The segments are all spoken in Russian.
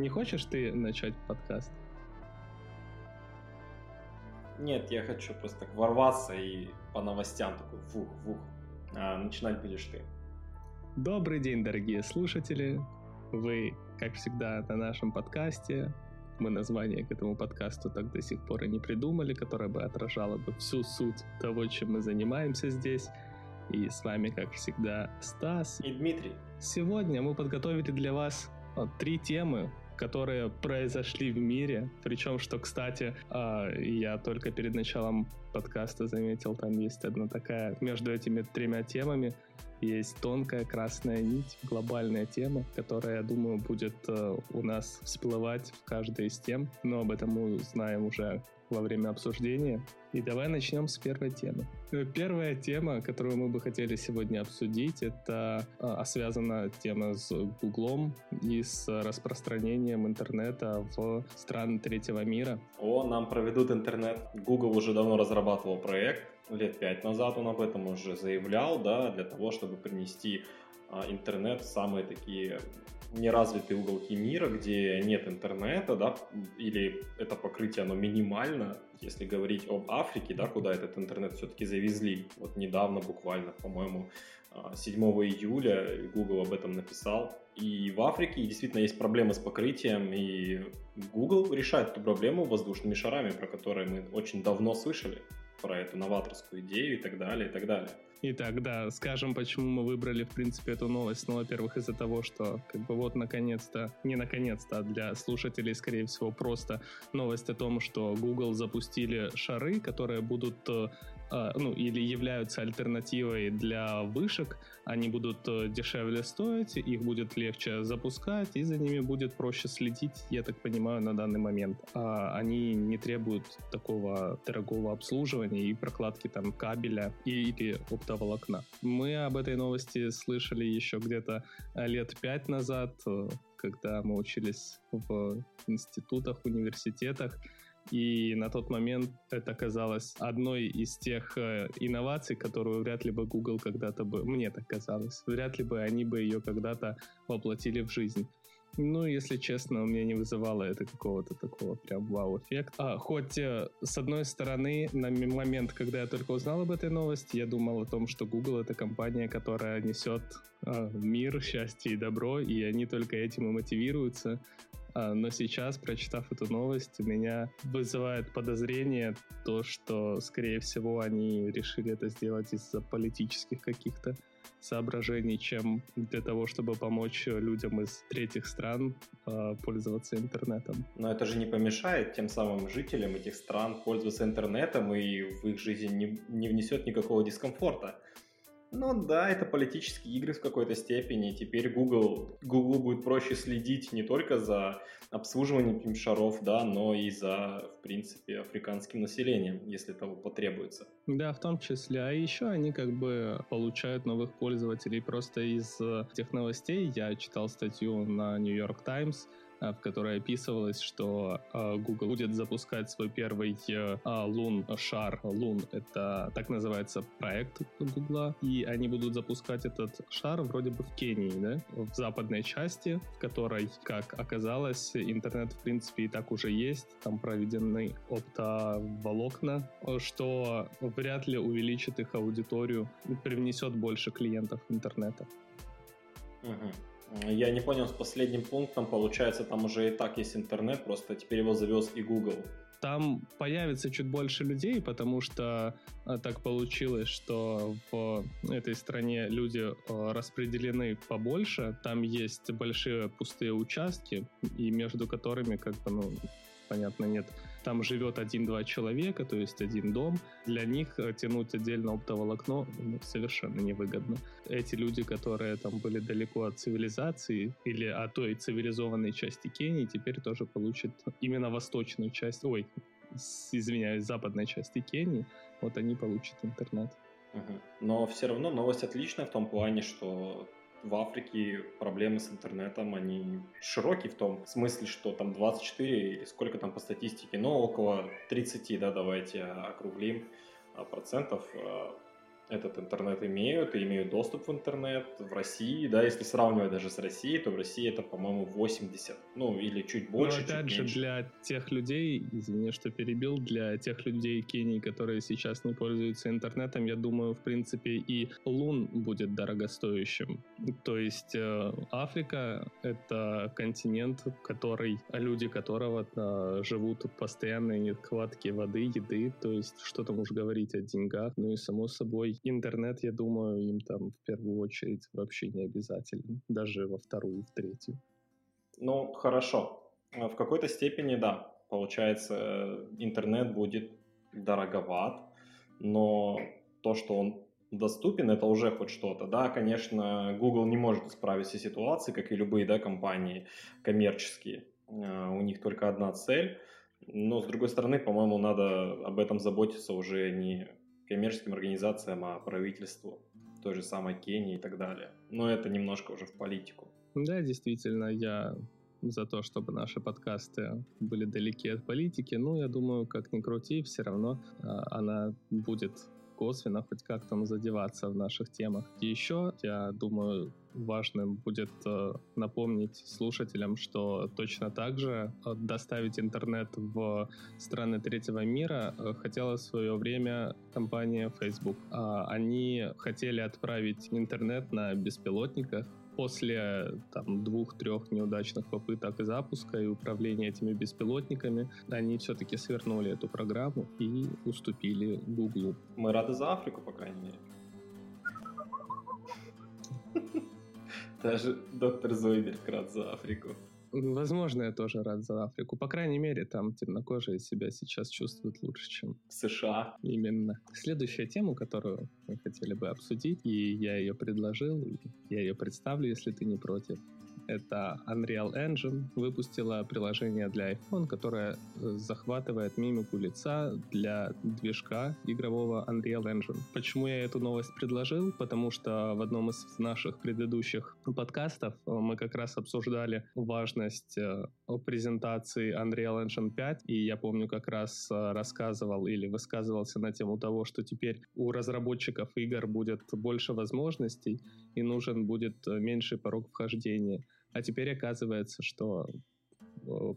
Не хочешь ты начать подкаст? Нет, я хочу просто так ворваться и по новостям такой вух-вух. А начинать будешь ты. Добрый день, дорогие слушатели. Вы, как всегда, на нашем подкасте. Мы название к этому подкасту так до сих пор и не придумали, которое бы отражало бы всю суть того, чем мы занимаемся здесь. И с вами, как всегда, Стас. И Дмитрий. Сегодня мы подготовили для вас три темы, которые произошли в мире. Причем, что, кстати, а, я только перед началом подкаста заметил, там есть одна такая, между этими тремя темами есть тонкая красная нить, глобальная тема, которая, я думаю, будет э, у нас всплывать в каждой из тем, но об этом мы узнаем уже во время обсуждения. И давай начнем с первой темы. Э, первая тема, которую мы бы хотели сегодня обсудить, это а, связана тема с Гуглом и с распространением интернета в страны третьего мира. О, нам проведут интернет. Google уже давно разрабатывал проект, лет пять назад он об этом уже заявлял, да, для того, чтобы принести а, интернет в самые такие неразвитые уголки мира, где нет интернета, да, или это покрытие, оно минимально, если говорить об Африке, да, куда этот интернет все-таки завезли. Вот недавно буквально, по-моему, 7 а, июля Google об этом написал. И в Африке действительно есть проблемы с покрытием, и Google решает эту проблему воздушными шарами, про которые мы очень давно слышали, про эту новаторскую идею и так далее, и так далее. Итак, да, скажем, почему мы выбрали, в принципе, эту новость. Ну, во-первых, из-за того, что, как бы, вот, наконец-то, не наконец-то, а для слушателей, скорее всего, просто новость о том, что Google запустили шары, которые будут э, ну, или являются альтернативой для вышек, они будут э, дешевле стоить, их будет легче запускать, и за ними будет проще следить, я так понимаю, на данный момент. А они не требуют такого дорогого обслуживания и прокладки там кабеля или оптоволокна. Мы об этой новости слышали еще где-то лет пять назад, э, когда мы учились в институтах, университетах, и на тот момент это казалось одной из тех э, инноваций, которую вряд ли бы Google когда-то бы, мне так казалось, вряд ли бы они бы ее когда-то воплотили в жизнь. Ну, если честно, у меня не вызывало это какого-то такого прям вау-эффекта. А, хоть, э, с одной стороны, на момент, когда я только узнал об этой новости, я думал о том, что Google — это компания, которая несет э, мир, счастье и добро, и они только этим и мотивируются. А, но сейчас, прочитав эту новость, у меня вызывает подозрение то, что, скорее всего, они решили это сделать из-за политических каких-то соображений, чем для того, чтобы помочь людям из третьих стран э, пользоваться интернетом. Но это же не помешает тем самым жителям этих стран пользоваться интернетом и в их жизнь не, не внесет никакого дискомфорта. Ну да, это политические игры в какой-то степени. Теперь Google, Google будет проще следить не только за обслуживанием шаров, да, но и за, в принципе, африканским населением, если того потребуется. Да, в том числе. А еще они как бы получают новых пользователей просто из тех новостей. Я читал статью на New York Times, Э, в которой описывалось, что э, Google будет запускать свой первый лун э, шар. Лун — это так называется проект Google, и они будут запускать этот шар вроде бы в Кении, да, в западной части, в которой, как оказалось, интернет в принципе и так уже есть, там проведены оптоволокна, что вряд ли увеличит их аудиторию, привнесет больше клиентов интернета. Угу. Я не понял с последним пунктом, получается, там уже и так есть интернет, просто теперь его завез и Google. Там появится чуть больше людей, потому что а, так получилось, что в этой стране люди а, распределены побольше, там есть большие пустые участки, и между которыми, как бы, ну, понятно, нет там живет один-два человека, то есть один дом, для них э, тянуть отдельно оптоволокно ну, совершенно невыгодно. Эти люди, которые там были далеко от цивилизации или от той цивилизованной части Кении, теперь тоже получат именно восточную часть, ой, извиняюсь, западной части Кении, вот они получат интернет. Но все равно новость отличная в том плане, что в Африке проблемы с интернетом, они широкие в том смысле, что там 24 или сколько там по статистике, но около 30, да, давайте округлим, а, процентов а, этот интернет имеют и имеют доступ в интернет в России, да, если сравнивать даже с Россией, то в России это, по-моему, 80, ну, или чуть больше, Но опять чуть же, меньше. для тех людей, извини, что перебил, для тех людей Кении, которые сейчас не пользуются интернетом, я думаю, в принципе, и Лун будет дорогостоящим. То есть э, Африка — это континент, который, люди которого э, живут в постоянной нехватке воды, еды, то есть что там уж говорить о деньгах, ну и само собой интернет, я думаю, им там в первую очередь вообще не обязателен, даже во вторую, в третью. Ну, хорошо. В какой-то степени, да, получается, интернет будет дороговат, но то, что он доступен, это уже хоть что-то. Да, конечно, Google не может исправить все ситуации, как и любые да, компании коммерческие. А, у них только одна цель. Но, с другой стороны, по-моему, надо об этом заботиться уже не коммерческим организациям, а правительству той же самой Кении и так далее. Но это немножко уже в политику. Да, действительно, я за то, чтобы наши подкасты были далеки от политики. Ну, я думаю, как ни крути, все равно э, она будет косвенно хоть как там задеваться в наших темах. И еще, я думаю, важным будет э, напомнить слушателям, что точно так же э, доставить интернет в страны третьего мира э, хотела в свое время компания Facebook. Э, они хотели отправить интернет на беспилотниках, после там, двух-трех неудачных попыток запуска и управления этими беспилотниками, они все-таки свернули эту программу и уступили Гуглу. Мы рады за Африку, по крайней мере. Даже доктор Зойберг рад за Африку. Возможно, я тоже рад за Африку. По крайней мере, там темнокожие себя сейчас чувствуют лучше, чем в США. Именно. Следующая тема, которую мы хотели бы обсудить, и я ее предложил, и я ее представлю, если ты не против это Unreal Engine, выпустила приложение для iPhone, которое э, захватывает мимику лица для движка игрового Unreal Engine. Почему я эту новость предложил? Потому что в одном из наших предыдущих подкастов э, мы как раз обсуждали важность э, презентации Unreal Engine 5, и я помню, как раз рассказывал или высказывался на тему того, что теперь у разработчиков игр будет больше возможностей и нужен будет меньший порог вхождения. А теперь оказывается, что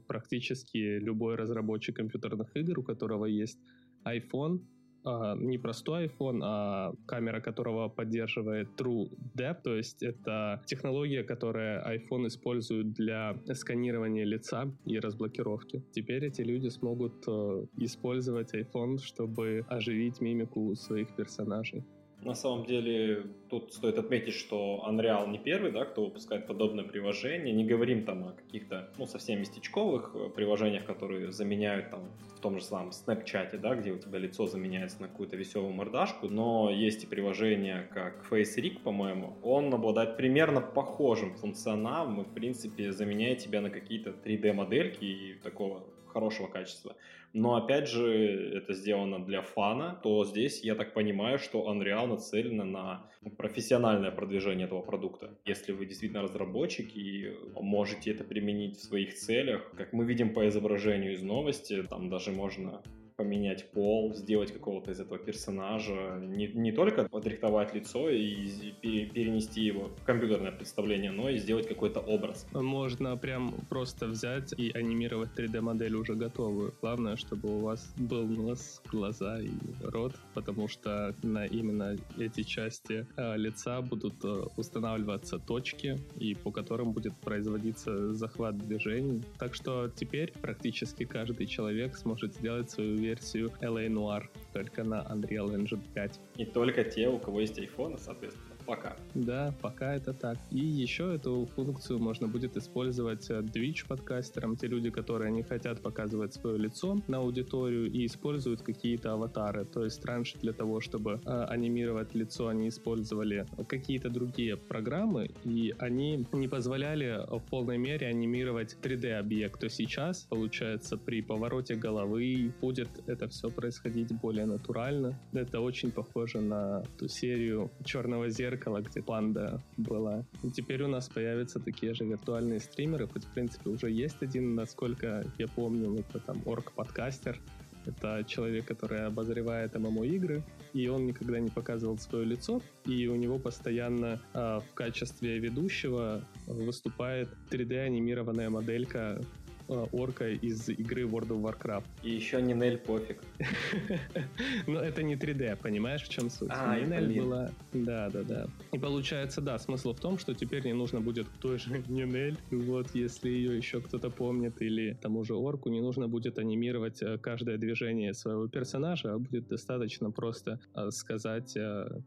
практически любой разработчик компьютерных игр, у которого есть iPhone, а, не простой iPhone, а камера которого поддерживает True Depth, то есть это технология, которая iPhone использует для сканирования лица и разблокировки. Теперь эти люди смогут э, использовать iPhone, чтобы оживить мимику своих персонажей. На самом деле, тут стоит отметить, что Unreal не первый, да, кто выпускает подобное приложение. Не говорим там о каких-то, ну, совсем местечковых э, приложениях, которые заменяют там в том же самом Snapchat, да, где у тебя лицо заменяется на какую-то веселую мордашку, но есть и приложение, как FaceRig, по-моему. Он обладает примерно похожим функционалом и, в принципе, заменяет тебя на какие-то 3D-модельки и такого хорошего качества но опять же это сделано для фана, то здесь я так понимаю, что Unreal нацелена на профессиональное продвижение этого продукта. Если вы действительно разработчик и можете это применить в своих целях, как мы видим по изображению из новости, там даже можно поменять пол, сделать какого-то из этого персонажа, не, не только подрихтовать лицо и перенести его в компьютерное представление, но и сделать какой-то образ. Можно прям просто взять и анимировать 3D-модель уже готовую. Главное, чтобы у вас был нос, глаза и рот, потому что на именно эти части э, лица будут э, устанавливаться точки, и по которым будет производиться захват движений. Так что теперь практически каждый человек сможет сделать свою версию LA Noir только на Unreal Engine 5. И только те, у кого есть iPhone, соответственно. Пока. Да, пока это так. И еще эту функцию можно будет использовать э, Twitch подкастерам, те люди, которые не хотят показывать свое лицо на аудиторию и используют какие-то аватары. То есть раньше для того, чтобы э, анимировать лицо, они использовали какие-то другие программы, и они не позволяли в полной мере анимировать 3D-объект. То сейчас, получается, при повороте головы будет это все происходить более натурально. Это очень похоже на ту серию «Черного зеркала», зеркало, где панда была. И теперь у нас появятся такие же виртуальные стримеры, хоть в принципе уже есть один, насколько я помню, это там орг-подкастер, Это человек, который обозревает ММО-игры, и он никогда не показывал свое лицо, и у него постоянно э, в качестве ведущего выступает 3D-анимированная моделька орка из игры World of Warcraft. И еще Нинель пофиг. Но это не 3D, понимаешь, в чем суть? А, Нинель была... Да, да, да. И получается, да, смысл в том, что теперь не нужно будет той же Нинель, вот, если ее еще кто-то помнит, или тому же орку, не нужно будет анимировать э, каждое движение своего персонажа, а будет достаточно просто э, сказать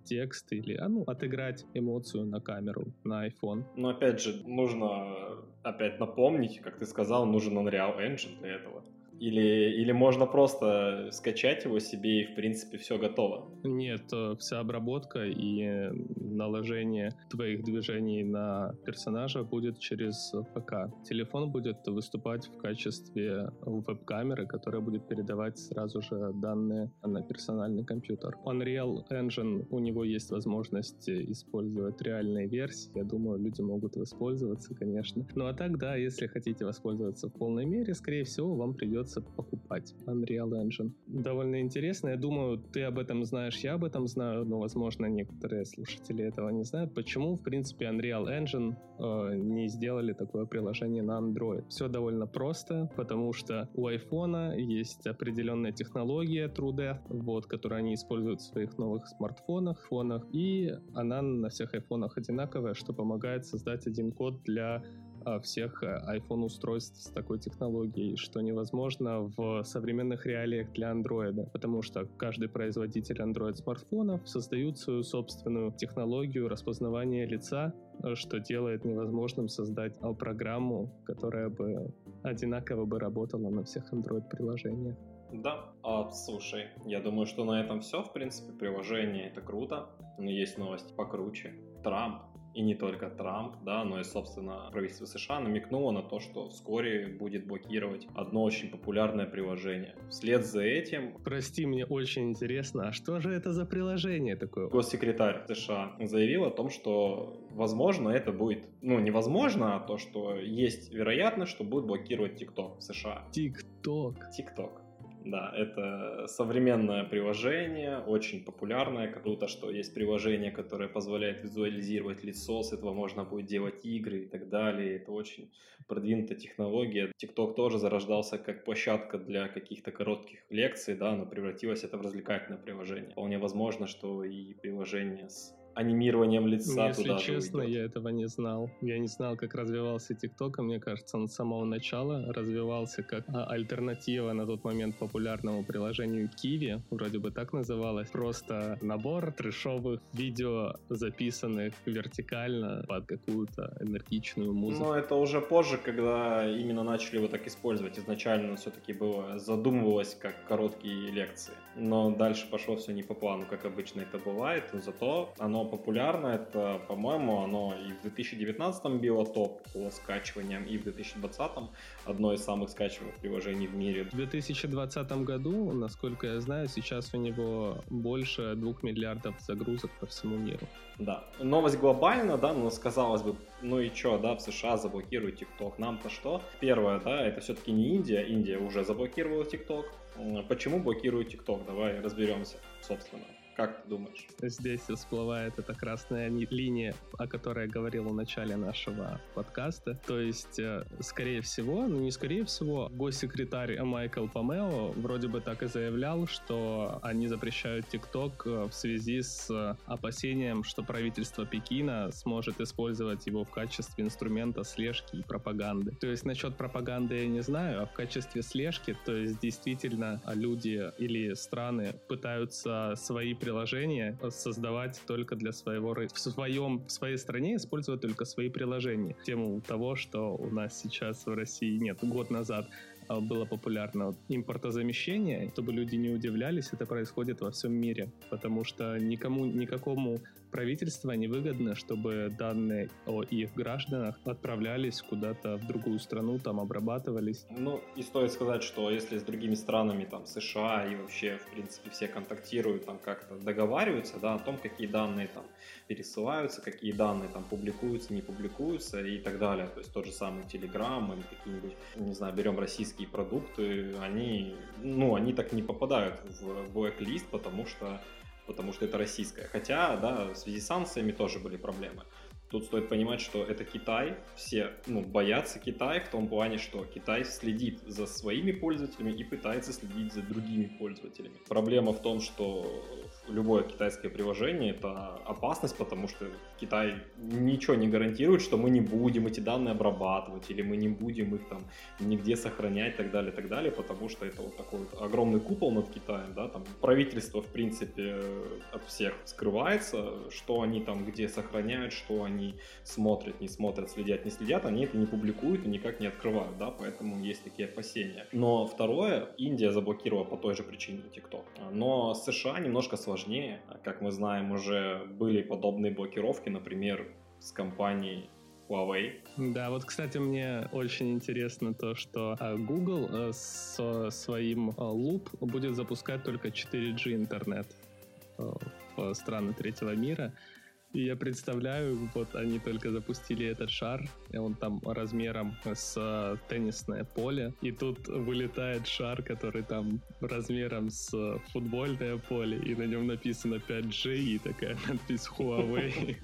текст или, а ну, отыграть эмоцию на камеру, на iPhone. Но опять же, нужно опять напомнить, как ты сказал, нужен Unreal Engine для этого. Или, или можно просто скачать его себе и, в принципе, все готово? Нет, э, вся обработка и наложение твоих движений на персонажа будет через ПК. Телефон будет выступать в качестве веб-камеры, которая будет передавать сразу же данные на персональный компьютер. Unreal Engine, у него есть возможность использовать реальные версии. Я думаю, люди могут воспользоваться, конечно. Ну а так, да, если хотите воспользоваться в полной мере, скорее всего, вам придется придется покупать Unreal Engine. Довольно интересно. Я думаю, ты об этом знаешь, я об этом знаю, но, возможно, некоторые слушатели этого не знают. Почему, в принципе, Unreal Engine э, не сделали такое приложение на Android? Все довольно просто, потому что у iPhone есть определенная технология TrueDepth, вот, которую они используют в своих новых смартфонах, фонах, и она на всех айфонах одинаковая, что помогает создать один код для всех э, iPhone-устройств с такой технологией, что невозможно в современных реалиях для Android, потому что каждый производитель Android-смартфонов создают свою собственную технологию распознавания лица, э, что делает невозможным создать программу, которая бы одинаково бы работала на всех Android-приложениях. Да, а, слушай, я думаю, что на этом все, в принципе, приложение это круто, но есть новости покруче. Трамп и не только Трамп, да, но и, собственно, правительство США намекнуло на то, что вскоре будет блокировать одно очень популярное приложение. Вслед за этим... Прости, мне очень интересно, а что же это за приложение такое? Госсекретарь США заявил о том, что, возможно, это будет, ну, невозможно, а то, что есть вероятность, что будет блокировать TikTok в США. TikTok? TikTok. Да, это современное приложение, очень популярное. Круто, что есть приложение, которое позволяет визуализировать лицо, с этого можно будет делать игры и так далее. Это очень продвинутая технология. TikTok тоже зарождался как площадка для каких-то коротких лекций, да, но превратилось это в развлекательное приложение. Вполне возможно, что и приложение с анимированием лица Если туда честно, я этого не знал. Я не знал, как развивался ТикТок, а мне кажется, он с самого начала развивался как а, альтернатива на тот момент популярному приложению Kiwi, вроде бы так называлось. Просто набор трешовых видео, записанных вертикально под какую-то энергичную музыку. Но это уже позже, когда именно начали его так использовать. Изначально все-таки было задумывалось как короткие лекции. Но дальше пошло все не по плану, как обычно это бывает. Но зато оно популярно. Это, по-моему, оно и в 2019 било топ по скачиваниям, и в 2020 одно из самых скачиваемых приложений в мире. В 2020 году, насколько я знаю, сейчас у него больше двух миллиардов загрузок по всему миру. Да. Новость глобальна, да, но сказалось бы, ну и чё, да, в США заблокируют ТикТок, нам-то что? Первое, да, это все-таки не Индия, Индия уже заблокировала ТикТок. Почему блокируют ТикТок? Давай разберемся, собственно. Как ты думаешь? Здесь всплывает эта красная линия, о которой я говорил в начале нашего подкаста. То есть, э, скорее всего, ну не скорее всего, госсекретарь Майкл Помео вроде бы так и заявлял, что они запрещают ТикТок э, в связи с э, опасением, что правительство Пекина сможет использовать его в качестве инструмента слежки и пропаганды. То есть насчет пропаганды я не знаю, а в качестве слежки, то есть действительно люди или страны пытаются свои приложения создавать только для своего рынка. В, своем, в своей стране использовать только свои приложения. Тему того, что у нас сейчас в России нет. Год назад а, было популярно импортозамещение, чтобы люди не удивлялись, это происходит во всем мире, потому что никому, никакому правительства невыгодно, чтобы данные о их гражданах отправлялись куда-то в другую страну, там обрабатывались. Ну, и стоит сказать, что если с другими странами, там, США и вообще, в принципе, все контактируют, там, как-то договариваются, да, о том, какие данные там пересылаются, какие данные там публикуются, не публикуются и так далее. То есть тот же самый Telegram или какие-нибудь, не знаю, берем российские продукты, они, ну, они так не попадают в блэк-лист, потому что потому что это российское. Хотя, да, в связи с санкциями тоже были проблемы. Тут стоит понимать, что это Китай, все ну, боятся Китая в том плане, что Китай следит за своими пользователями и пытается следить за другими пользователями. Проблема в том, что любое китайское приложение это опасность, потому что Китай ничего не гарантирует, что мы не будем эти данные обрабатывать или мы не будем их там нигде сохранять и так далее, и так далее, потому что это вот такой вот огромный купол над Китаем, да, там правительство в принципе от всех скрывается, что они там где сохраняют, что они смотрят, не смотрят, следят, не следят, они это не публикуют и никак не открывают, да, поэтому есть такие опасения. Но второе, Индия заблокировала по той же причине TikTok. Но США немножко сложнее, как мы знаем, уже были подобные блокировки, например, с компанией Huawei. Да, вот, кстати, мне очень интересно то, что а, Google э, со своим э, Loop будет запускать только 4G интернет в страны третьего мира. И я представляю, вот они только запустили этот шар, он там размером с э, теннисное поле, и тут вылетает шар, который там размером с футбольное поле, и на нем написано 5G, и такая надпись Huawei.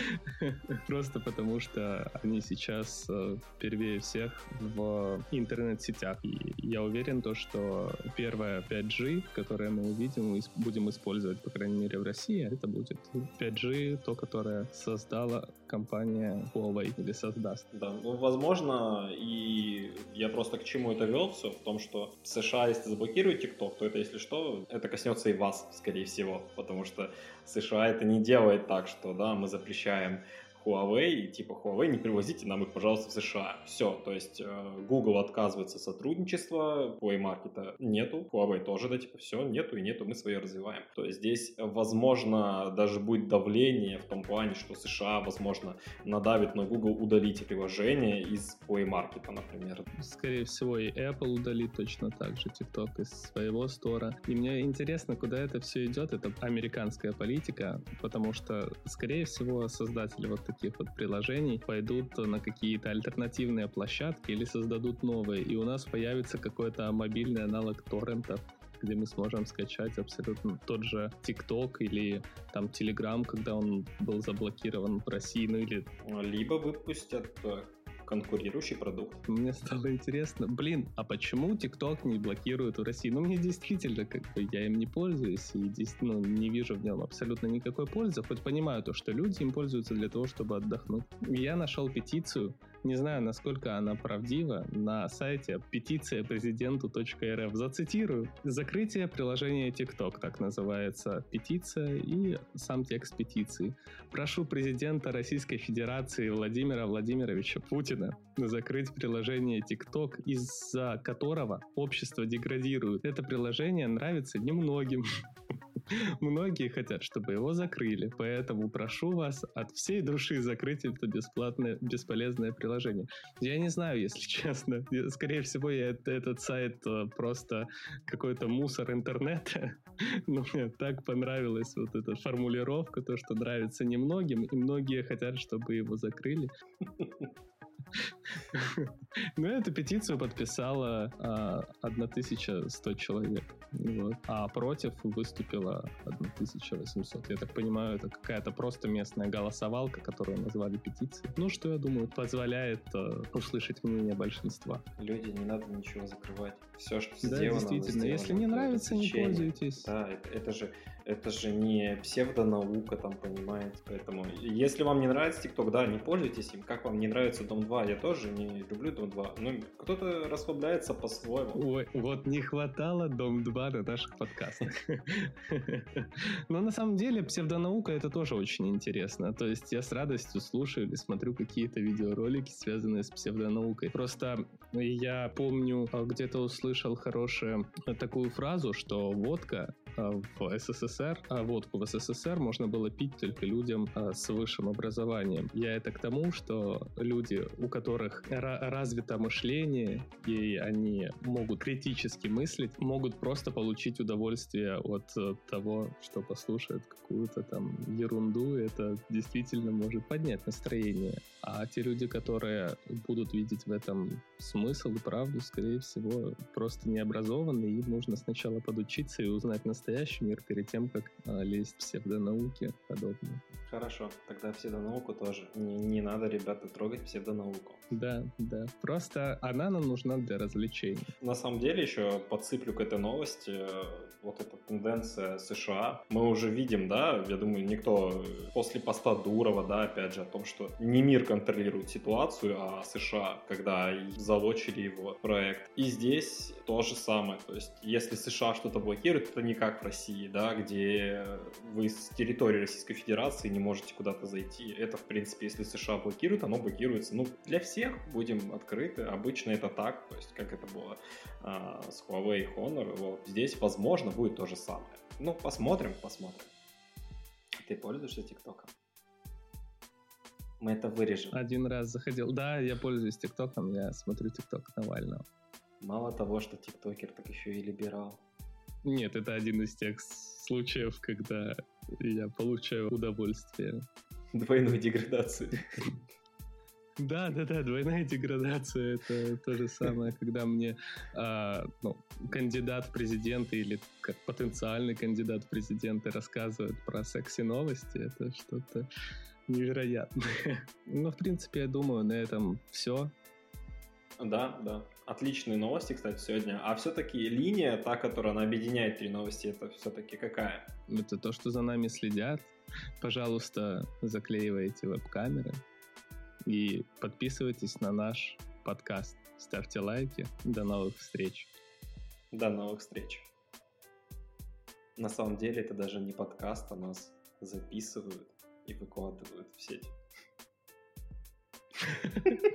Просто потому, что они сейчас э, впервые всех в интернет-сетях. И я уверен, то, что первая 5G, которое мы увидим и будем использовать, по крайней мере, в России, это будет 5G то, которое создала компания Huawei или создаст. Да, ну, возможно, и я просто к чему это вел все, в том, что в США, если заблокируют TikTok, то это, если что, это коснется и вас, скорее всего, потому что США это не делает так, что, да, мы запрещаем Huawei, типа Huawei, не привозите нам их, пожалуйста, в США. Все, то есть э, Google отказывается сотрудничества, Play Market нету, Huawei тоже, да, типа все, нету и нету, мы свое развиваем. То есть здесь, возможно, даже будет давление в том плане, что США, возможно, надавит на Google удалить приложение из Play Market, например. Скорее всего, и Apple удалит точно так же TikTok из своего стора. И мне интересно, куда это все идет. Это американская политика, потому что, скорее всего, создатели вот таких вот приложений пойдут на какие-то альтернативные площадки или создадут новые, и у нас появится какой-то мобильный аналог торрентов, где мы сможем скачать абсолютно тот же TikTok или там Telegram, когда он был заблокирован в России, ну или... Либо выпустят э, конкурирующий продукт. Мне стало интересно, блин, а почему TikTok не блокирует в России? Ну, мне действительно, как бы, я им не пользуюсь и ну, не вижу в нем абсолютно никакой пользы, хоть понимаю то, что люди им пользуются для того, чтобы отдохнуть. Я нашел петицию, не знаю, насколько она правдива, на сайте петиция президенту.рф. Зацитирую. Закрытие приложения TikTok, так называется петиция и сам текст петиции. Прошу президента Российской Федерации Владимира Владимировича Путина закрыть приложение TikTok, из-за которого общество деградирует. Это приложение нравится немногим. Многие хотят, чтобы его закрыли, поэтому прошу вас от всей души закрыть это бесплатное, бесполезное приложение. Я не знаю, если честно. Скорее всего, я, этот сайт э, просто какой-то мусор интернета. Но мне так понравилась вот эта формулировка, то, что нравится немногим, и многие хотят, чтобы его закрыли. Ну, эту петицию подписала а, 1100 человек. Вот. А против выступила 1800. Я так понимаю, это какая-то просто местная голосовалка, которую назвали петицией. Ну, что, я думаю, позволяет uh, услышать мнение большинства. Люди, не надо ничего закрывать. Все, что да, сделано, действительно. Если не нравится, не пользуйтесь. Да, это, это же это же не псевдонаука, там, понимаете, поэтому если вам не нравится TikTok, да, не пользуйтесь им, как вам не нравится Дом 2, я тоже не люблю Дом 2, ну, кто-то расслабляется по-своему. Ой, вот не хватало Дом 2 на наших подкастах. Но на самом деле псевдонаука это тоже очень интересно, то есть я с радостью слушаю или смотрю какие-то видеоролики, связанные с псевдонаукой. Просто я помню, а, где-то услышал хорошую такую фразу, что водка в СССР, а водку в СССР можно было пить только людям а, с высшим образованием. Я это к тому, что люди, у которых развито мышление, и они могут критически мыслить, могут просто получить удовольствие от э, того, что послушают какую-то там ерунду, это действительно может поднять настроение. А те люди, которые будут видеть в этом смысл и правду, скорее всего, просто не образованы, им нужно сначала подучиться и узнать настоящий мир перед тем, как а, лезть в псевдонауки подобные. Хорошо, тогда псевдонауку тоже. Не, не надо, ребята, трогать псевдонауку. Да, да. Просто она нам нужна для развлечений. На самом деле, еще подсыплю к этой новости, э, вот эта тенденция США. Мы уже видим, да, я думаю, никто после поста Дурова, да, опять же, о том, что не мир контролирует ситуацию, а США, когда залочили его проект. И здесь то же самое. То есть, если США что-то блокирует, это не как в России, да, где вы с территории Российской Федерации не можете куда-то зайти. Это, в принципе, если США блокирует, оно блокируется, ну, для всех, будем открыты. Обычно это так, то есть, как это было а, с Huawei и Honor. Вот. Здесь, возможно, будет то же самое. Ну, посмотрим, посмотрим. Ты пользуешься ТикТоком? Мы это вырежем. Один раз заходил. Да, я пользуюсь ТикТоком, я смотрю ТикТок Навального. Мало того, что ТикТокер, так еще и либерал. Нет, это один из тех случаев, когда я получаю удовольствие. Двойную деградацию. Да, да, да, двойная деградация это то же самое, когда мне а, ну, кандидат в президенты или как потенциальный кандидат в президенты рассказывают про секси-новости, это что-то невероятное. Ну, в принципе, я думаю, на этом все. Да, да. Отличные новости, кстати, сегодня. А все-таки линия, та, которая она объединяет три новости, это все-таки какая? Это то, что за нами следят. Пожалуйста, заклеивайте веб-камеры и подписывайтесь на наш подкаст. Ставьте лайки. До новых встреч. До новых встреч. На самом деле это даже не подкаст, а нас записывают и выкладывают в сеть.